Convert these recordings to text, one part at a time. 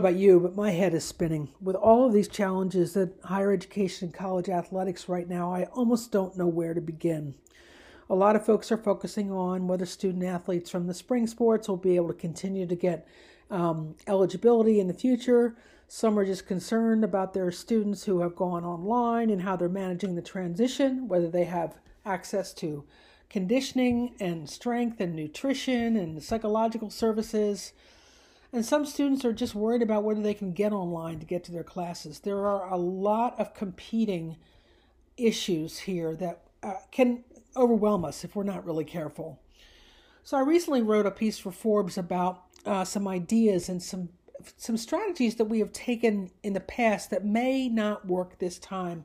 about you, but my head is spinning. With all of these challenges that higher education and college athletics right now, I almost don't know where to begin. A lot of folks are focusing on whether student athletes from the spring sports will be able to continue to get um, eligibility in the future. Some are just concerned about their students who have gone online and how they're managing the transition, whether they have access to conditioning and strength and nutrition and psychological services. And some students are just worried about whether they can get online to get to their classes. There are a lot of competing issues here that uh, can overwhelm us if we're not really careful. So I recently wrote a piece for Forbes about uh, some ideas and some some strategies that we have taken in the past that may not work this time,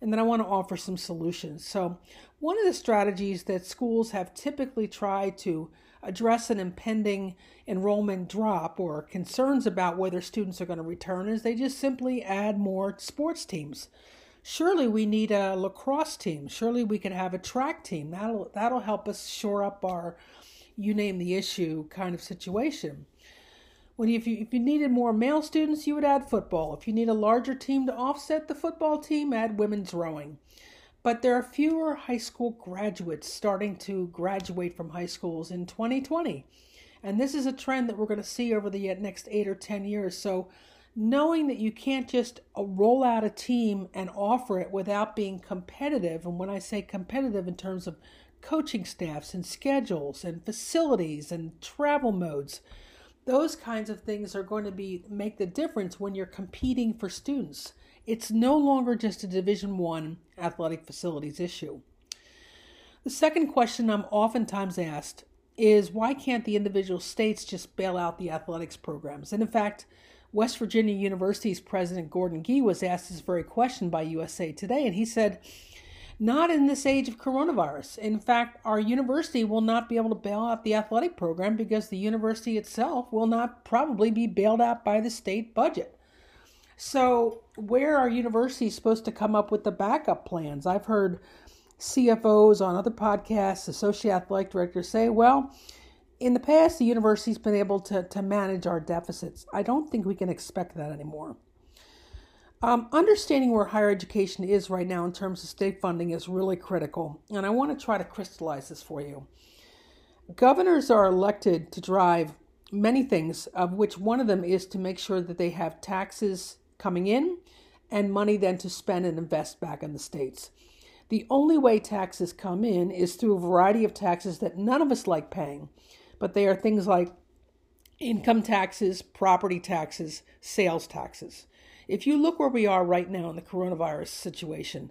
and then I want to offer some solutions. So one of the strategies that schools have typically tried to address an impending enrollment drop or concerns about whether students are going to return is they just simply add more sports teams. Surely we need a lacrosse team. Surely we could have a track team. That'll that'll help us shore up our you name the issue kind of situation. When you, if you if you needed more male students, you would add football. If you need a larger team to offset the football team, add women's rowing. But there are fewer high school graduates starting to graduate from high schools in 2020. And this is a trend that we're going to see over the next eight or 10 years. So, knowing that you can't just uh, roll out a team and offer it without being competitive, and when I say competitive in terms of coaching staffs and schedules and facilities and travel modes, those kinds of things are going to be make the difference when you're competing for students. It's no longer just a Division 1 athletic facilities issue. The second question I'm oftentimes asked is why can't the individual states just bail out the athletics programs? And in fact, West Virginia University's President Gordon Gee was asked this very question by USA Today, and he said, Not in this age of coronavirus. In fact, our university will not be able to bail out the athletic program because the university itself will not probably be bailed out by the state budget. So, where are universities supposed to come up with the backup plans? I've heard CFOs on other podcasts, associate athletic directors say, well, in the past, the university's been able to, to manage our deficits. I don't think we can expect that anymore. Um, understanding where higher education is right now in terms of state funding is really critical, and I want to try to crystallize this for you. Governors are elected to drive many things, of which one of them is to make sure that they have taxes coming in and money then to spend and invest back in the states. The only way taxes come in is through a variety of taxes that none of us like paying, but they are things like income taxes, property taxes, sales taxes. If you look where we are right now in the coronavirus situation,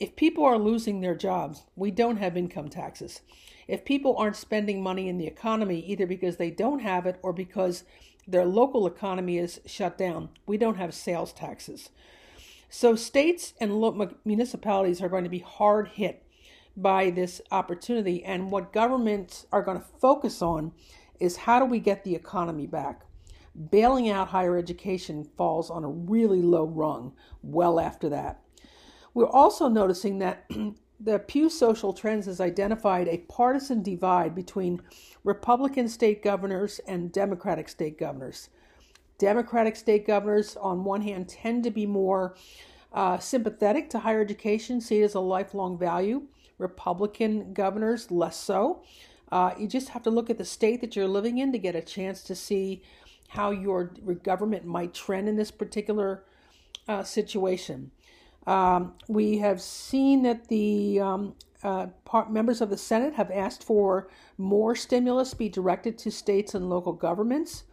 if people are losing their jobs, we don't have income taxes. If people aren't spending money in the economy, either because they don't have it or because their local economy is shut down. We don't have sales taxes. So states and municipalities are going to be hard hit by this opportunity. And what governments are going to focus on is how do we get the economy back? Bailing out higher education falls on a really low rung well after that. We're also noticing that the Pew Social Trends has identified a partisan divide between Republican state governors and Democratic state governors. Democratic state governors, on one hand, tend to be more uh, sympathetic to higher education, see it as a lifelong value. Republican governors, less so. Uh, you just have to look at the state that you're living in to get a chance to see how your government might trend in this particular uh, situation. Um, we have seen that the um, uh, part, members of the Senate have asked for more stimulus be directed to states and local governments.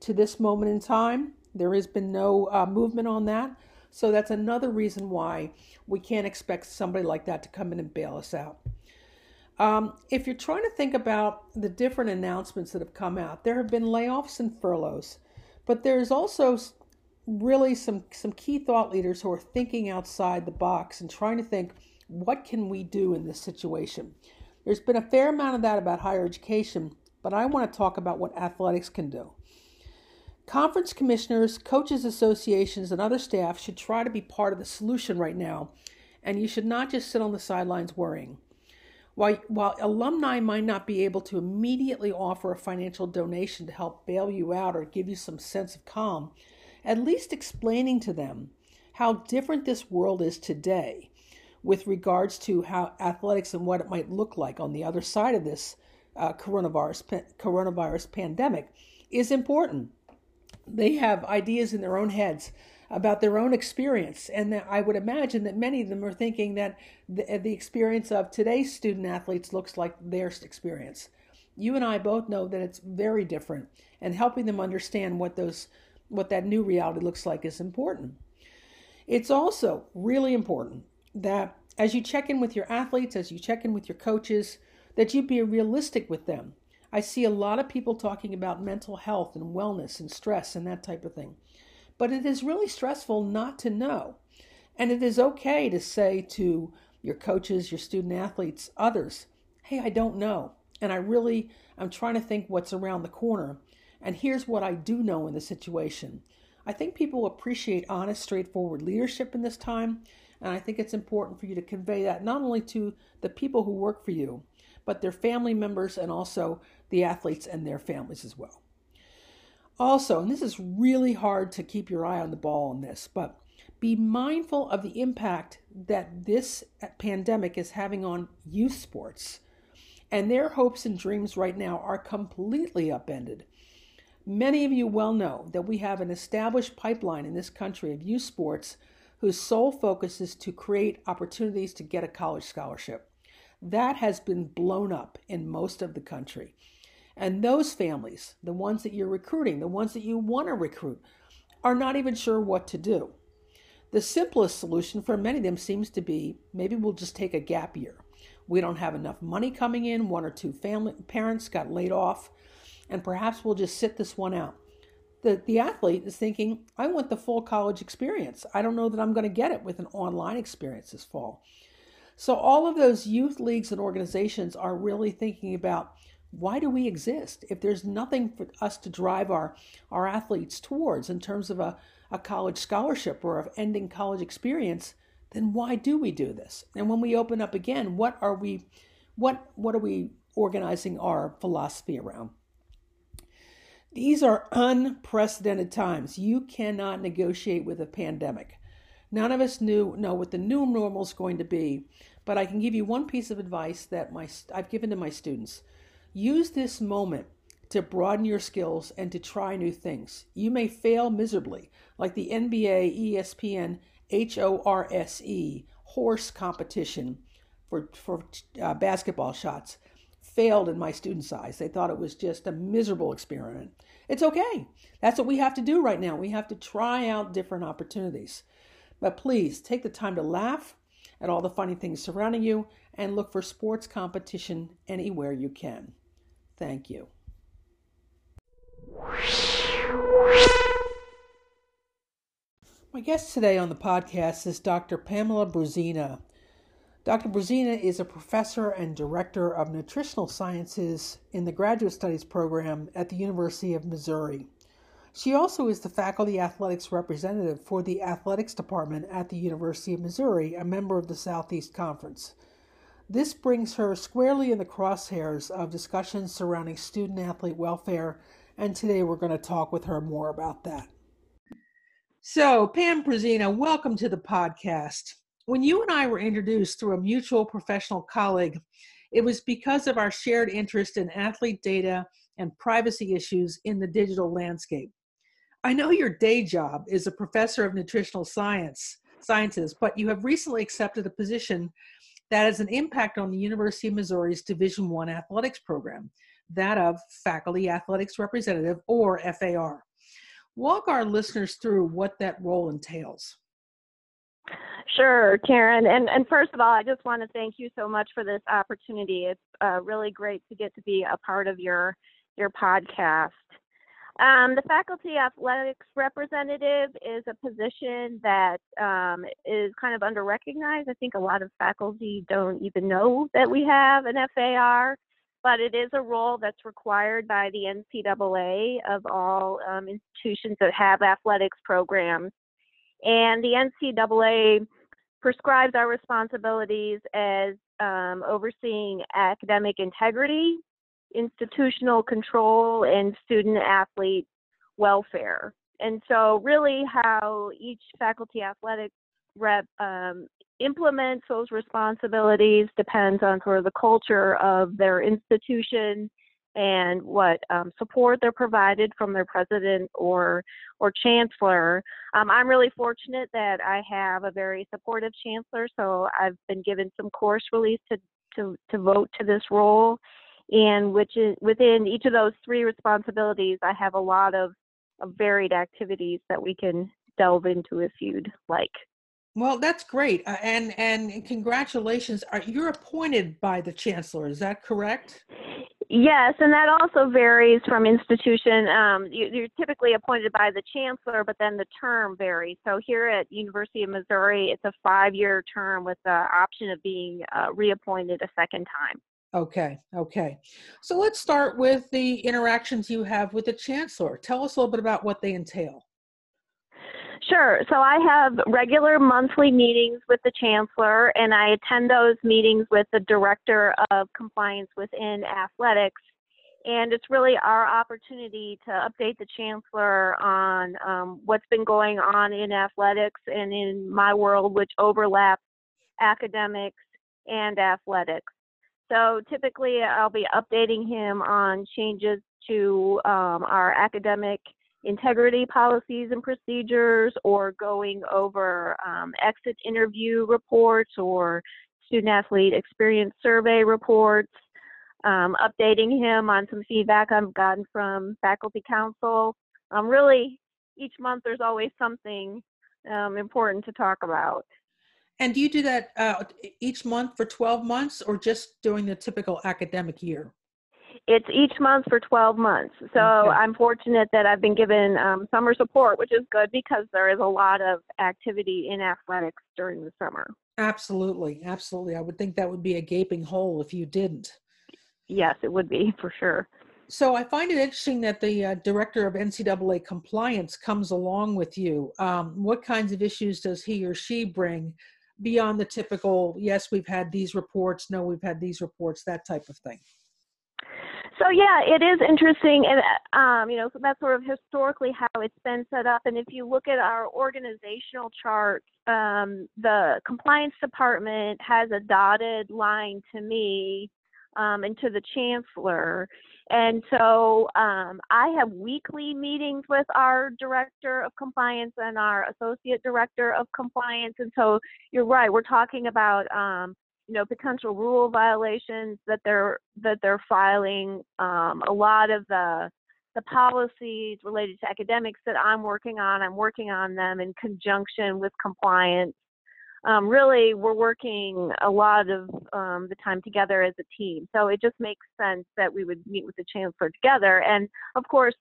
To this moment in time, there has been no uh, movement on that. So that's another reason why we can't expect somebody like that to come in and bail us out. Um, if you're trying to think about the different announcements that have come out, there have been layoffs and furloughs, but there's also really some some key thought leaders who are thinking outside the box and trying to think what can we do in this situation. There's been a fair amount of that about higher education, but I want to talk about what athletics can do. Conference commissioners, coaches associations, and other staff should try to be part of the solution right now, and you should not just sit on the sidelines worrying. While, while alumni might not be able to immediately offer a financial donation to help bail you out or give you some sense of calm, at least explaining to them how different this world is today with regards to how athletics and what it might look like on the other side of this uh, coronavirus coronavirus pandemic is important. They have ideas in their own heads about their own experience, and I would imagine that many of them are thinking that the, the experience of today's student athletes looks like their experience. You and I both know that it's very different, and helping them understand what those what that new reality looks like is important. It's also really important that as you check in with your athletes, as you check in with your coaches, that you be realistic with them. I see a lot of people talking about mental health and wellness and stress and that type of thing. But it is really stressful not to know. And it is okay to say to your coaches, your student athletes, others, hey, I don't know. And I really, I'm trying to think what's around the corner. And here's what I do know in the situation. I think people appreciate honest, straightforward leadership in this time. And I think it's important for you to convey that not only to the people who work for you, but their family members and also the athletes and their families as well. Also, and this is really hard to keep your eye on the ball on this, but be mindful of the impact that this pandemic is having on youth sports. And their hopes and dreams right now are completely upended. Many of you well know that we have an established pipeline in this country of youth sports whose sole focus is to create opportunities to get a college scholarship. That has been blown up in most of the country. And those families, the ones that you're recruiting, the ones that you want to recruit, are not even sure what to do. The simplest solution for many of them seems to be maybe we'll just take a gap year. We don't have enough money coming in, one or two family parents got laid off, and perhaps we'll just sit this one out. The, the athlete is thinking, I want the full college experience. I don't know that I'm going to get it with an online experience this fall. So, all of those youth leagues and organizations are really thinking about why do we exist if there's nothing for us to drive our, our athletes towards in terms of a, a college scholarship or of ending college experience then why do we do this and when we open up again what are we what what are we organizing our philosophy around these are unprecedented times you cannot negotiate with a pandemic none of us knew know what the new normal is going to be but i can give you one piece of advice that my i've given to my students Use this moment to broaden your skills and to try new things. You may fail miserably, like the NBA ESPN HORSE horse competition for, for uh, basketball shots. Failed in my students' eyes. They thought it was just a miserable experiment. It's okay. That's what we have to do right now. We have to try out different opportunities. But please take the time to laugh at all the funny things surrounding you and look for sports competition anywhere you can. Thank you. My guest today on the podcast is Dr. Pamela Bruzina. Dr. Bruzina is a professor and director of nutritional sciences in the graduate studies program at the University of Missouri. She also is the faculty athletics representative for the athletics department at the University of Missouri, a member of the Southeast Conference. This brings her squarely in the crosshairs of discussions surrounding student athlete welfare, and today we're going to talk with her more about that. So, Pam Bruzina, welcome to the podcast. When you and I were introduced through a mutual professional colleague, it was because of our shared interest in athlete data and privacy issues in the digital landscape. I know your day job is a professor of nutritional science sciences, but you have recently accepted a position that has an impact on the University of Missouri's Division One athletics program, that of Faculty Athletics Representative or FAR. Walk our listeners through what that role entails. Sure, Karen. And, and first of all, I just want to thank you so much for this opportunity. It's uh, really great to get to be a part of your your podcast. Um, the faculty athletics representative is a position that um, is kind of underrecognized. I think a lot of faculty don't even know that we have an FAR, but it is a role that's required by the NCAA of all um, institutions that have athletics programs. And the NCAA prescribes our responsibilities as um, overseeing academic integrity institutional control and student athlete welfare. and so, really, how each faculty athletic rep um, implements those responsibilities depends on sort of the culture of their institution and what um, support they're provided from their president or or chancellor. Um, I'm really fortunate that I have a very supportive chancellor, so I've been given some course release to to, to vote to this role, and which is within each of those three responsibilities, I have a lot of, of varied activities that we can delve into if you'd like. Well, that's great, uh, and and congratulations. Are you're appointed by the chancellor? Is that correct? Yes, and that also varies from institution. Um, you, are typically appointed by the chancellor, but then the term varies. So here at University of Missouri, it's a five-year term with the option of being uh, reappointed a second time. Okay, okay. So let's start with the interactions you have with the chancellor. Tell us a little bit about what they entail. Sure. So I have regular monthly meetings with the chancellor, and I attend those meetings with the director of compliance within athletics. And it's really our opportunity to update the chancellor on um, what's been going on in athletics and in my world, which overlaps academics and athletics. So typically, I'll be updating him on changes to um, our academic integrity policies and procedures or going over um, exit interview reports or student athlete experience survey reports, um, updating him on some feedback I've gotten from faculty council. Um, really, each month there's always something um, important to talk about. And do you do that uh, each month for 12 months or just during the typical academic year? It's each month for 12 months. So okay. I'm fortunate that I've been given um, summer support, which is good because there is a lot of activity in athletics during the summer. Absolutely. Absolutely. I would think that would be a gaping hole if you didn't. Yes, it would be for sure. So I find it interesting that the uh, director of NCAA compliance comes along with you. Um, what kinds of issues does he or she bring beyond the typical, yes, we've had these reports, no, we've had these reports, that type of thing? So yeah, it is interesting, and um, you know, so that's sort of historically how it's been set up. And if you look at our organizational chart, um, the compliance department has a dotted line to me um, and to the chancellor. And so um, I have weekly meetings with our director of compliance and our associate director of compliance. And so you're right, we're talking about um, you know potential rule violations that they're that they're filing um, a lot of the the policies related to academics that i'm working on i'm working on them in conjunction with compliance. Um, really we're working a lot of um, the time together as a team. So it just makes sense that we would meet with the chancellor together. And of course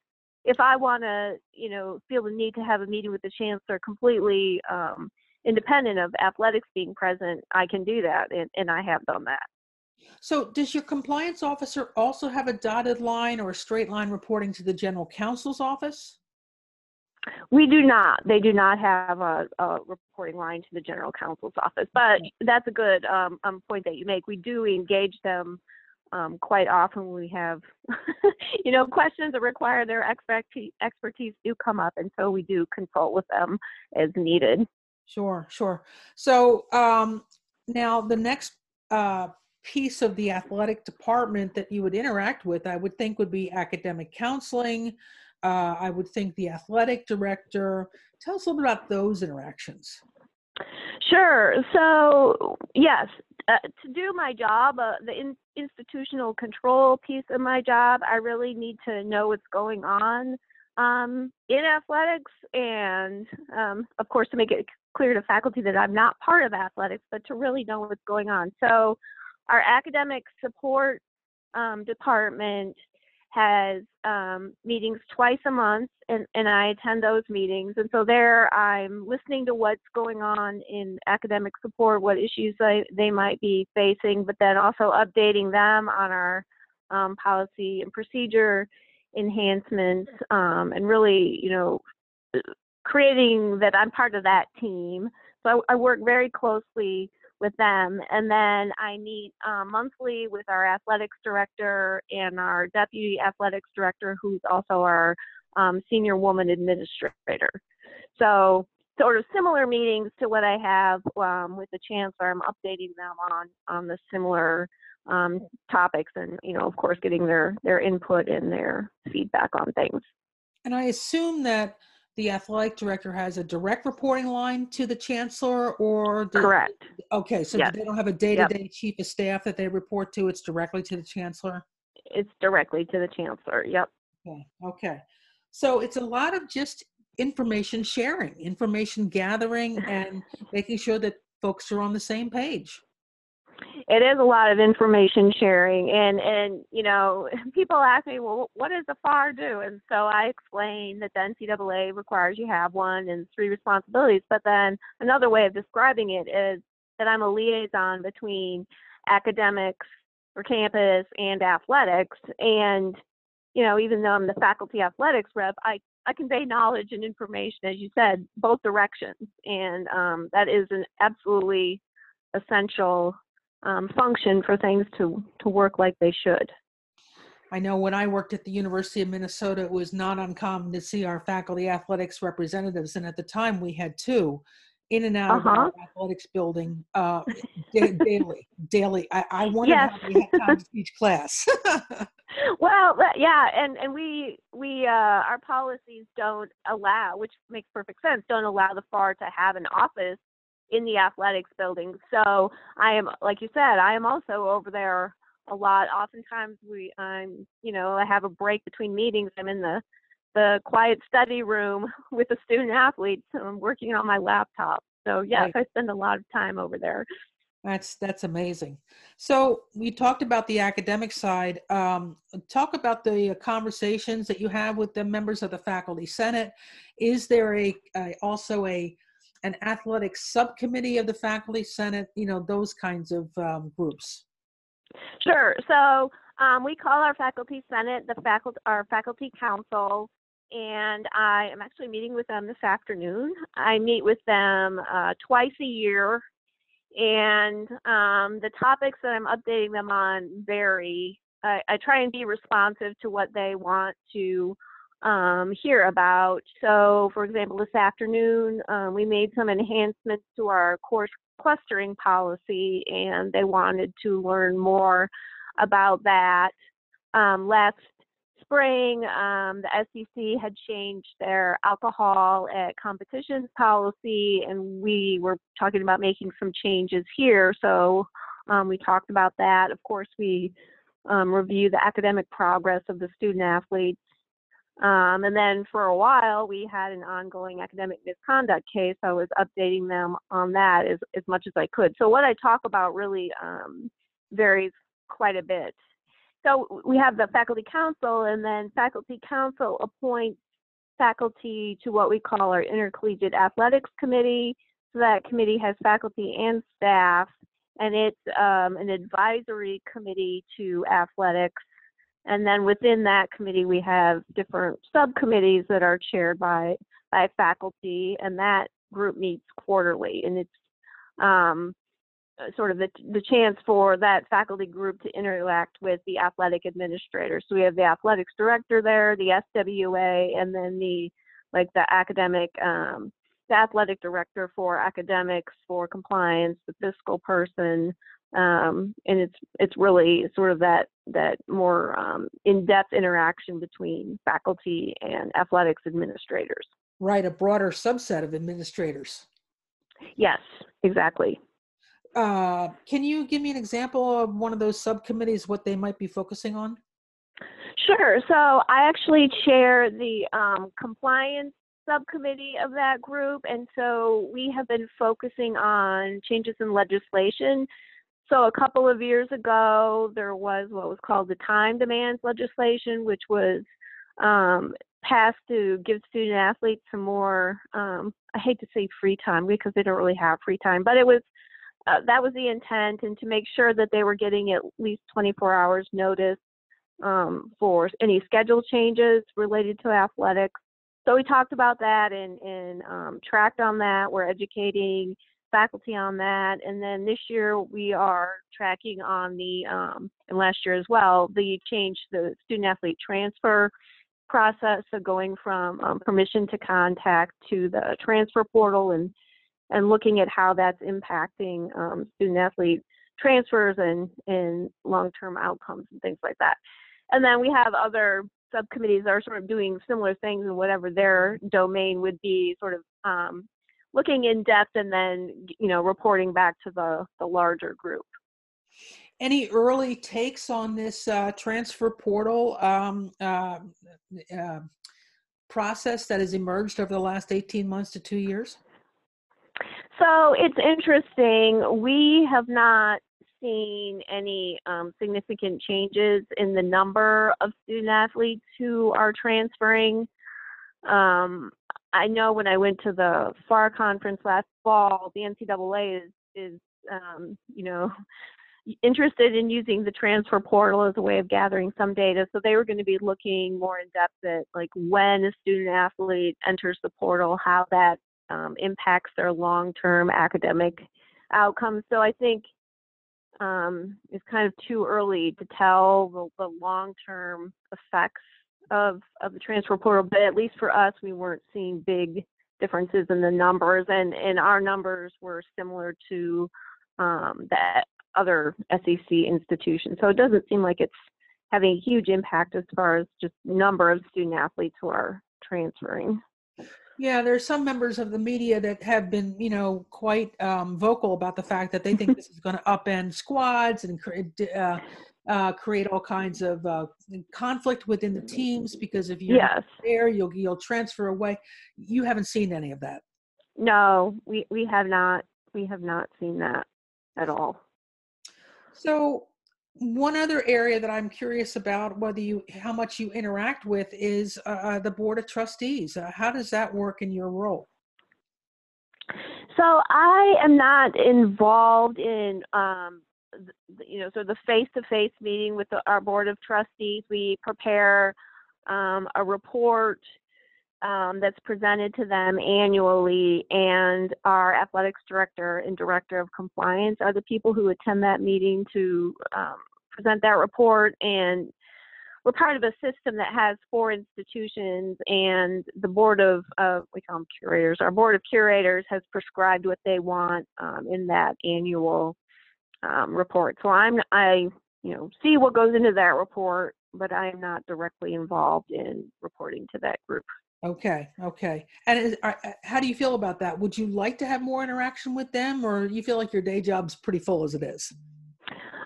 if i want to you know feel the need to have a meeting with the chancellor completely um, independent of athletics being present, I can do that, and, and I have done that. So, does your compliance officer also have a dotted line or a straight line reporting to the general counsel's office? We do not. They do not have a, a reporting line to the general counsel's office. But that's a good um, um, point that you make. We do engage them um, quite often. We have, you know, questions that require their expertise, expertise do come up, and so we do consult with them as needed. Sure, sure. So um, now the next uh, piece of the athletic department that you would interact with, I would think, would be academic counseling. Uh, I would think the athletic director. Tell us a little bit about those interactions. Sure. So, yes, uh, to do my job, uh, the in- institutional control piece of my job, I really need to know what's going on um, in athletics and, um, of course, to make it clear to faculty that I'm not part of athletics, but to really know what's going on. So, our academic support um, department has um, meetings twice a month, and, and I attend those meetings. And so, there I'm listening to what's going on in academic support, what issues they, they might be facing, but then also updating them on our um, policy and procedure enhancements um, and really, you know, creating that I'm part of that team. So I, I work very closely with them. And then I meet um, monthly with our athletics director and our deputy athletics director, who's also our um, senior woman administrator. So sort of similar meetings to what I have um, with the chancellor. I'm updating them on on the similar um, topics, and you know, of course, getting their their input and their feedback on things. And I assume that the athletic director has a direct reporting line to the chancellor, or do, correct? Okay, so yes. they don't have a day-to-day yep. chief of staff that they report to. It's directly to the chancellor. It's directly to the chancellor. Yep. Okay. Okay. So it's a lot of just information sharing, information gathering, and making sure that folks are on the same page. It is a lot of information sharing, and and you know, people ask me, well, what does the FAR do? And so I explain that the NCAA requires you have one and three responsibilities. But then another way of describing it is that I'm a liaison between academics or campus and athletics, and you know, even though I'm the faculty athletics rep, I I convey knowledge and information, as you said, both directions, and um, that is an absolutely essential um, function for things to to work like they should. I know when I worked at the University of Minnesota, it was not uncommon to see our faculty athletics representatives, and at the time we had two in and out uh-huh. of our athletics building uh, daily. Daily, I, I wondered yes. how we had time to teach class. well, yeah, and and we we uh, our policies don't allow, which makes perfect sense, don't allow the FAR to have an office in the athletics building. So I am, like you said, I am also over there a lot. Oftentimes we, I'm, you know, I have a break between meetings. I'm in the the quiet study room with the student athletes. So I'm working on my laptop. So yes, right. I spend a lot of time over there. That's that's amazing. So we talked about the academic side. Um, talk about the conversations that you have with the members of the faculty senate. Is there a, a also a an athletic subcommittee of the faculty senate? You know those kinds of um, groups. Sure. So um, we call our faculty senate the faculty our faculty council and I am actually meeting with them this afternoon. I meet with them uh, twice a year and um, the topics that I'm updating them on vary. I, I, try and be responsive to what they want to um, hear about. So, for example, this afternoon um, we made some enhancements to our course clustering policy, and they wanted to learn more about that. Um, last spring, um, the SEC had changed their alcohol at competitions policy, and we were talking about making some changes here. So um, we talked about that. Of course, we um, review the academic progress of the student athletes. Um, and then for a while, we had an ongoing academic misconduct case. I was updating them on that as, as much as I could. So what I talk about really um, varies quite a bit so we have the faculty council, and then faculty council appoints faculty to what we call our intercollegiate athletics committee. So that committee has faculty and staff, and it's um, an advisory committee to athletics. And then within that committee, we have different subcommittees that are chaired by by faculty, and that group meets quarterly. And it's um, uh, sort of the, the chance for that faculty group to interact with the athletic administrator. So we have the athletics director there, the SWA, and then the like the academic, um, the athletic director for academics, for compliance, the fiscal person, um, and it's it's really sort of that that more um, in-depth interaction between faculty and athletics administrators. Right, a broader subset of administrators. Yes, exactly. Uh, can you give me an example of one of those subcommittees, what they might be focusing on? Sure. So I actually chair the um, compliance subcommittee of that group, and so we have been focusing on changes in legislation. So a couple of years ago, there was what was called the time demands legislation, which was um, passed to give student athletes some more. Um, I hate to say free time because they don't really have free time, but it was uh, that was the intent, and to make sure that they were getting at least 24 hours notice um, for any schedule changes related to athletics. So we talked about that and, and um, tracked on that. We're educating faculty on that, and then this year we are tracking on the um, and last year as well the change the student athlete transfer process of going from um, permission to contact to the transfer portal and and looking at how that's impacting um, student athlete transfers and and long term outcomes and things like that. And then we have other subcommittees that are sort of doing similar things in whatever their domain would be, sort of um, looking in depth and then you know reporting back to the the larger group any early takes on this uh, transfer portal um, uh, uh, process that has emerged over the last 18 months to two years? So it's interesting. We have not seen any um, significant changes in the number of student athletes who are transferring. Um, I know when I went to the FAR conference last fall, the NCAA is is um, you know interested in using the transfer portal as a way of gathering some data. So they were going to be looking more in depth at like when a student athlete enters the portal, how that um, impacts their long-term academic outcomes. So I think um, it's kind of too early to tell the, the long-term effects of of the transfer portal, but at least for us, we weren't seeing big differences in the numbers, and and our numbers were similar to um, the other SEC institutions. So it doesn't seem like it's having a huge impact as far as just number of student athletes who are transferring. Yeah, there's some members of the media that have been, you know, quite um, vocal about the fact that they think this is going to upend squads and uh, uh, create all kinds of uh, conflict within the teams because if you're yes. there, you'll you'll transfer away. You haven't seen any of that. No, we we have not. We have not seen that at all. So one other area that I'm curious about, whether you how much you interact with, is uh, uh the board of trustees. Uh, how does that work in your role? So I am not involved in um, you know, so the face-to-face meeting with the, our board of trustees, we prepare um, a report um, that's presented to them annually, and our athletics director and director of compliance are the people who attend that meeting to um, present that report. And we're part of a system that has four institutions, and the board of uh, we call them curators. Our board of curators has prescribed what they want um, in that annual um, report. So I'm I you know see what goes into that report, but I am not directly involved in reporting to that group. Okay, okay. And is, are, uh, how do you feel about that? Would you like to have more interaction with them, or you feel like your day job's pretty full as it is?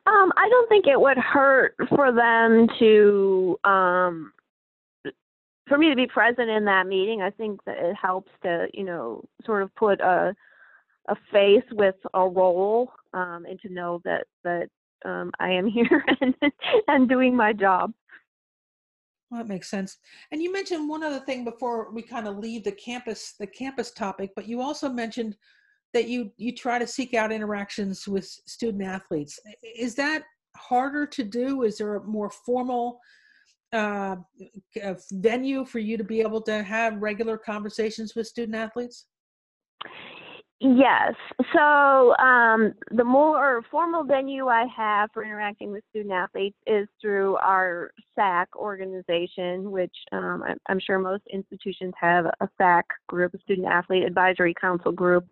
Um, I don't think it would hurt for them to, um, for me to be present in that meeting. I think that it helps to, you know, sort of put a a face with a role um, and to know that that um, I am here and, and doing my job. Well, that makes sense. And you mentioned one other thing before we kind of leave the campus the campus topic, but you also mentioned that you you try to seek out interactions with student athletes. Is that harder to do? Is there a more formal uh, venue for you to be able to have regular conversations with student athletes? Yes. So um, the more formal venue I have for interacting with student athletes is through our SAAC organization, which um, I'm sure most institutions have a SAAC group, a Student Athlete Advisory Council group.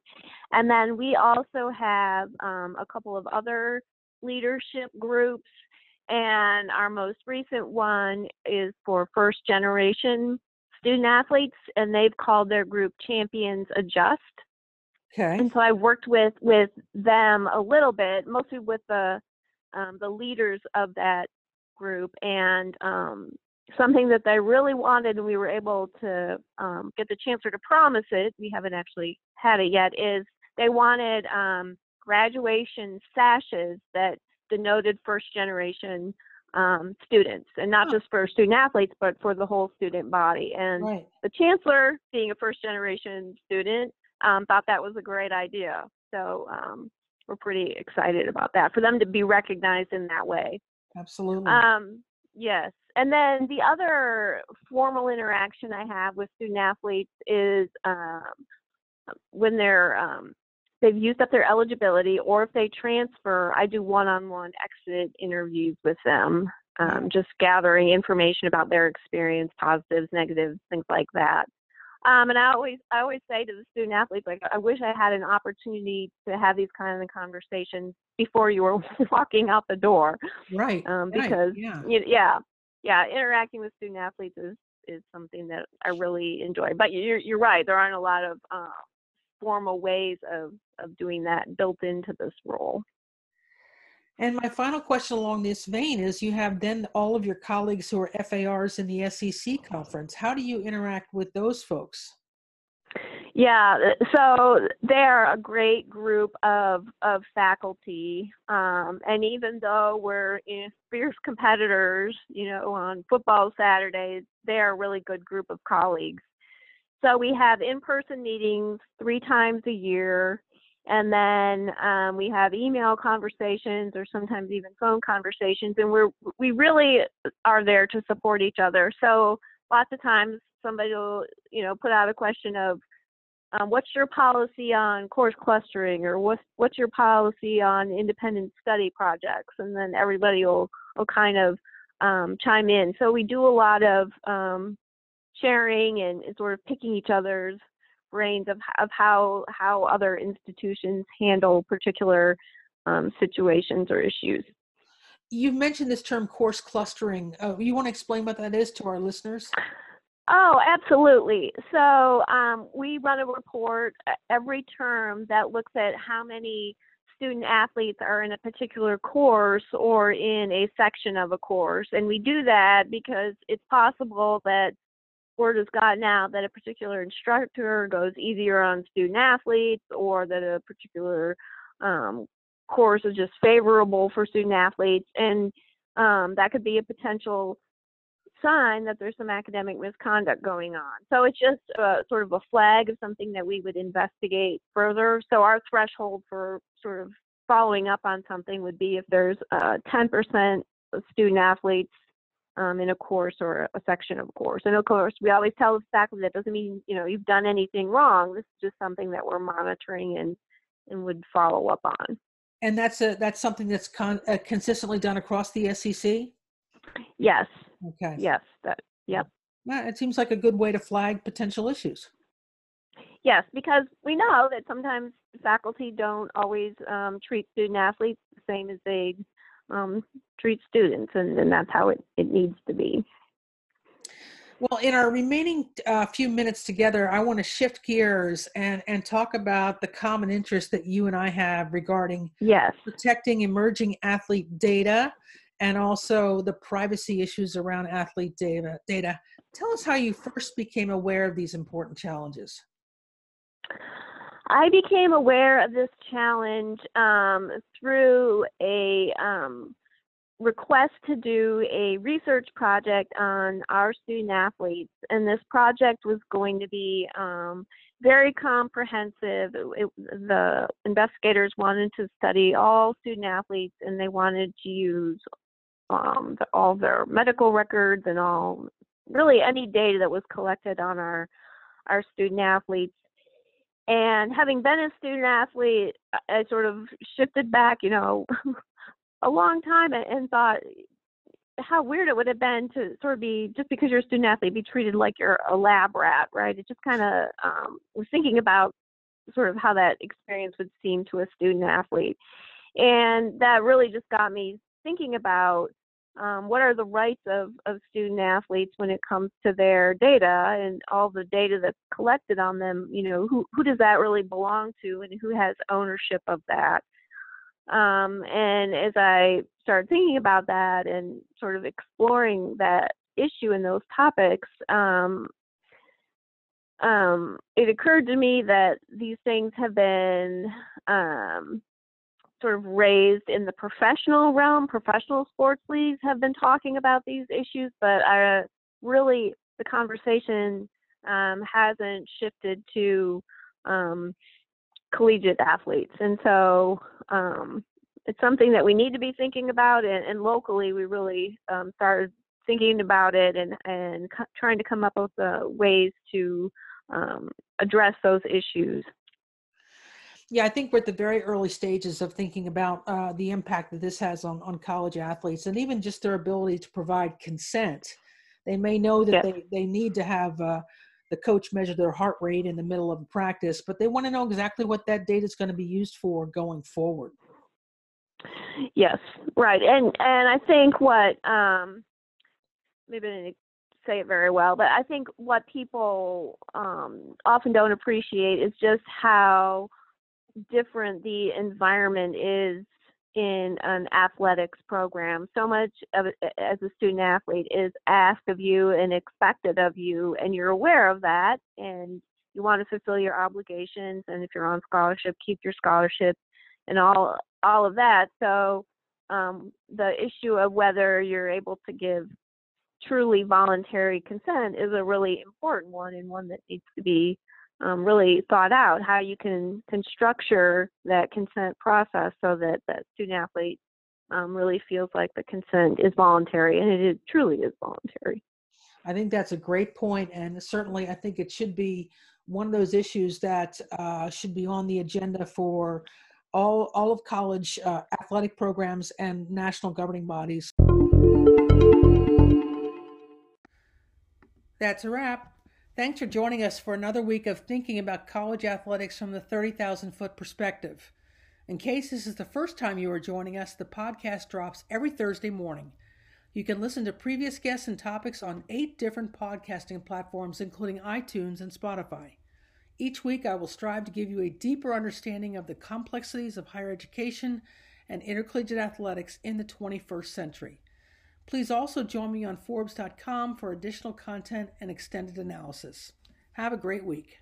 And then we also have um, a couple of other leadership groups. And our most recent one is for first generation student athletes, and they've called their group Champions Adjust Okay. And so I worked with with them a little bit, mostly with the um, the leaders of that group, and um, something that they really wanted, and we were able to um, get the chancellor to promise it. We haven't actually had it yet. Is they wanted um, graduation sashes that denoted first generation um, students, and not just for student athletes, but for the whole student body. And right. the chancellor, being a first generation student, um, thought that was a great idea. So um, we're pretty excited about that for them to be recognized in that way. Absolutely. Um, yes. And then the other formal interaction I have with student athletes is um, when they're um, they've used up their eligibility or if they transfer, I do one-on-one exit interviews with them um, just gathering information about their experience, positives, negatives, things like that. Um, and I always, I always say to the student athletes, like, I wish I had an opportunity to have these kind of conversations before you were walking out the door. Right. Um, right, because, yeah. you, yeah, yeah, interacting with student athletes is is something that I really enjoy. But you're you're right. There aren't a lot of uh, formal ways of of doing that built into this role. And my final question along this vein is you have then all of your colleagues who are FARs in the SEC conference. How do you interact with those folks? Yeah, so they're a great group of of faculty, um, and even though we're in fierce competitors, you know, on football Saturdays, they're a really good group of colleagues. So we have in-person meetings three times a year, and then um, we have email conversations or sometimes even phone conversations, and we're we really are there to support each other. So lots of times somebody will, you know, put out a question of um, what's your policy on course clustering? or what's what's your policy on independent study projects? And then everybody will will kind of um, chime in. So we do a lot of um, sharing and, and, sort of picking each other's brains of, of how how other institutions handle particular um, situations or issues you've mentioned this term course clustering uh, you want to explain what that is to our listeners Oh, absolutely. So um, we run a report uh, every term that looks at how many student athletes are in a particular course or in a section of a course. And we do that because it's possible that word has gotten out that a particular instructor goes easier on student athletes or that a particular um, course is just favorable for student athletes. And um, that could be a potential sign that there's some academic misconduct going on. So it's just uh, sort of a flag of something that we would investigate further. So our threshold for sort of following up on something would be if there's uh, 10% of student athletes um, in a course or a section of a course. And of course, we always tell the faculty that doesn't mean you know you've done anything wrong. This is just something that we're monitoring and and would follow up on. And that's a that's something that's con- uh, consistently done across the SEC. Yes, Okay. Yes, that, yep. Well, it seems like a good way to flag potential issues. Yes, because we know that sometimes faculty don't always um, treat student athletes the same as they um, treat students, and, and that's how it, it needs to be. Well, in our remaining uh, few minutes together, I want to shift gears and, and talk about the common interest that you and I have regarding yes. protecting emerging athlete data and also the privacy issues around athlete data. data. Tell us how you first became aware of these important challenges. I became aware of this challenge um, through a um, request to do a research project on our student athletes. And this project was going to be um, very comprehensive. It, it, the investigators wanted to study all student athletes and they wanted to use um, the, all their medical records and all really any data that was collected on our our student athletes. And having been a student athlete, I sort of shifted back, you know, a long time and, thought how weird it would have been to sort of be just because you're a student athlete be treated like you're a lab rat, right? It just kind of um, was thinking about sort of how that experience would seem to a student athlete, and that really just got me thinking about um, what are the rights of, of student athletes when it comes to their data and all the data that's collected on them? You know who, who does that really belong to and who has ownership of that? Um, and as i started thinking about that and sort of exploring that issue and those topics um, um, it occurred to me that these things have been um, sort of raised in the professional realm. Professional sports leagues have been talking about these issues, but uh, really the conversation um, hasn't shifted to um, collegiate athletes. And so um, it's something that we need to be thinking about. And, and locally, we really um, started thinking about it and, and co- trying to come up with uh, ways to um, address those issues. Yeah, I think we're at the very early stages of thinking about uh, the impact that this has on, on college athletes and even just their ability to provide consent. They may know that they, they need to have uh, the coach measure their heart rate in the middle of practice, but they want to know exactly what that data is going to be used for going forward. Yes, right, and and I think what um, maybe I didn't say it very well, but I think what people um, often don't appreciate is just how different the environment is in an athletics program. So much of as a student athlete is asked of you and expected of you, and you're aware of that, and you want to fulfill your obligations. And if you're on scholarship, keep your scholarship, and all all of that. So um, the issue of whether you're able to give truly voluntary consent is a really important one and one that needs to be um, really thought out how you can can structure that consent process so that that student athlete um, really feels like the consent is voluntary and it is, truly is voluntary. I think that's a great point, and certainly I think it should be one of those issues that uh, should be on the agenda for all all of college uh, athletic programs and national governing bodies. That's a wrap. Thanks for joining us for another week of thinking about college athletics from the 30,000 foot perspective. In case this is the first time you are joining us, the podcast drops every Thursday morning. You can listen to previous guests and topics on eight different podcasting platforms, including iTunes and Spotify. Each week, I will strive to give you a deeper understanding of the complexities of higher education and intercollegiate athletics in the 21st century. Please also join me on Forbes.com for additional content and extended analysis. Have a great week.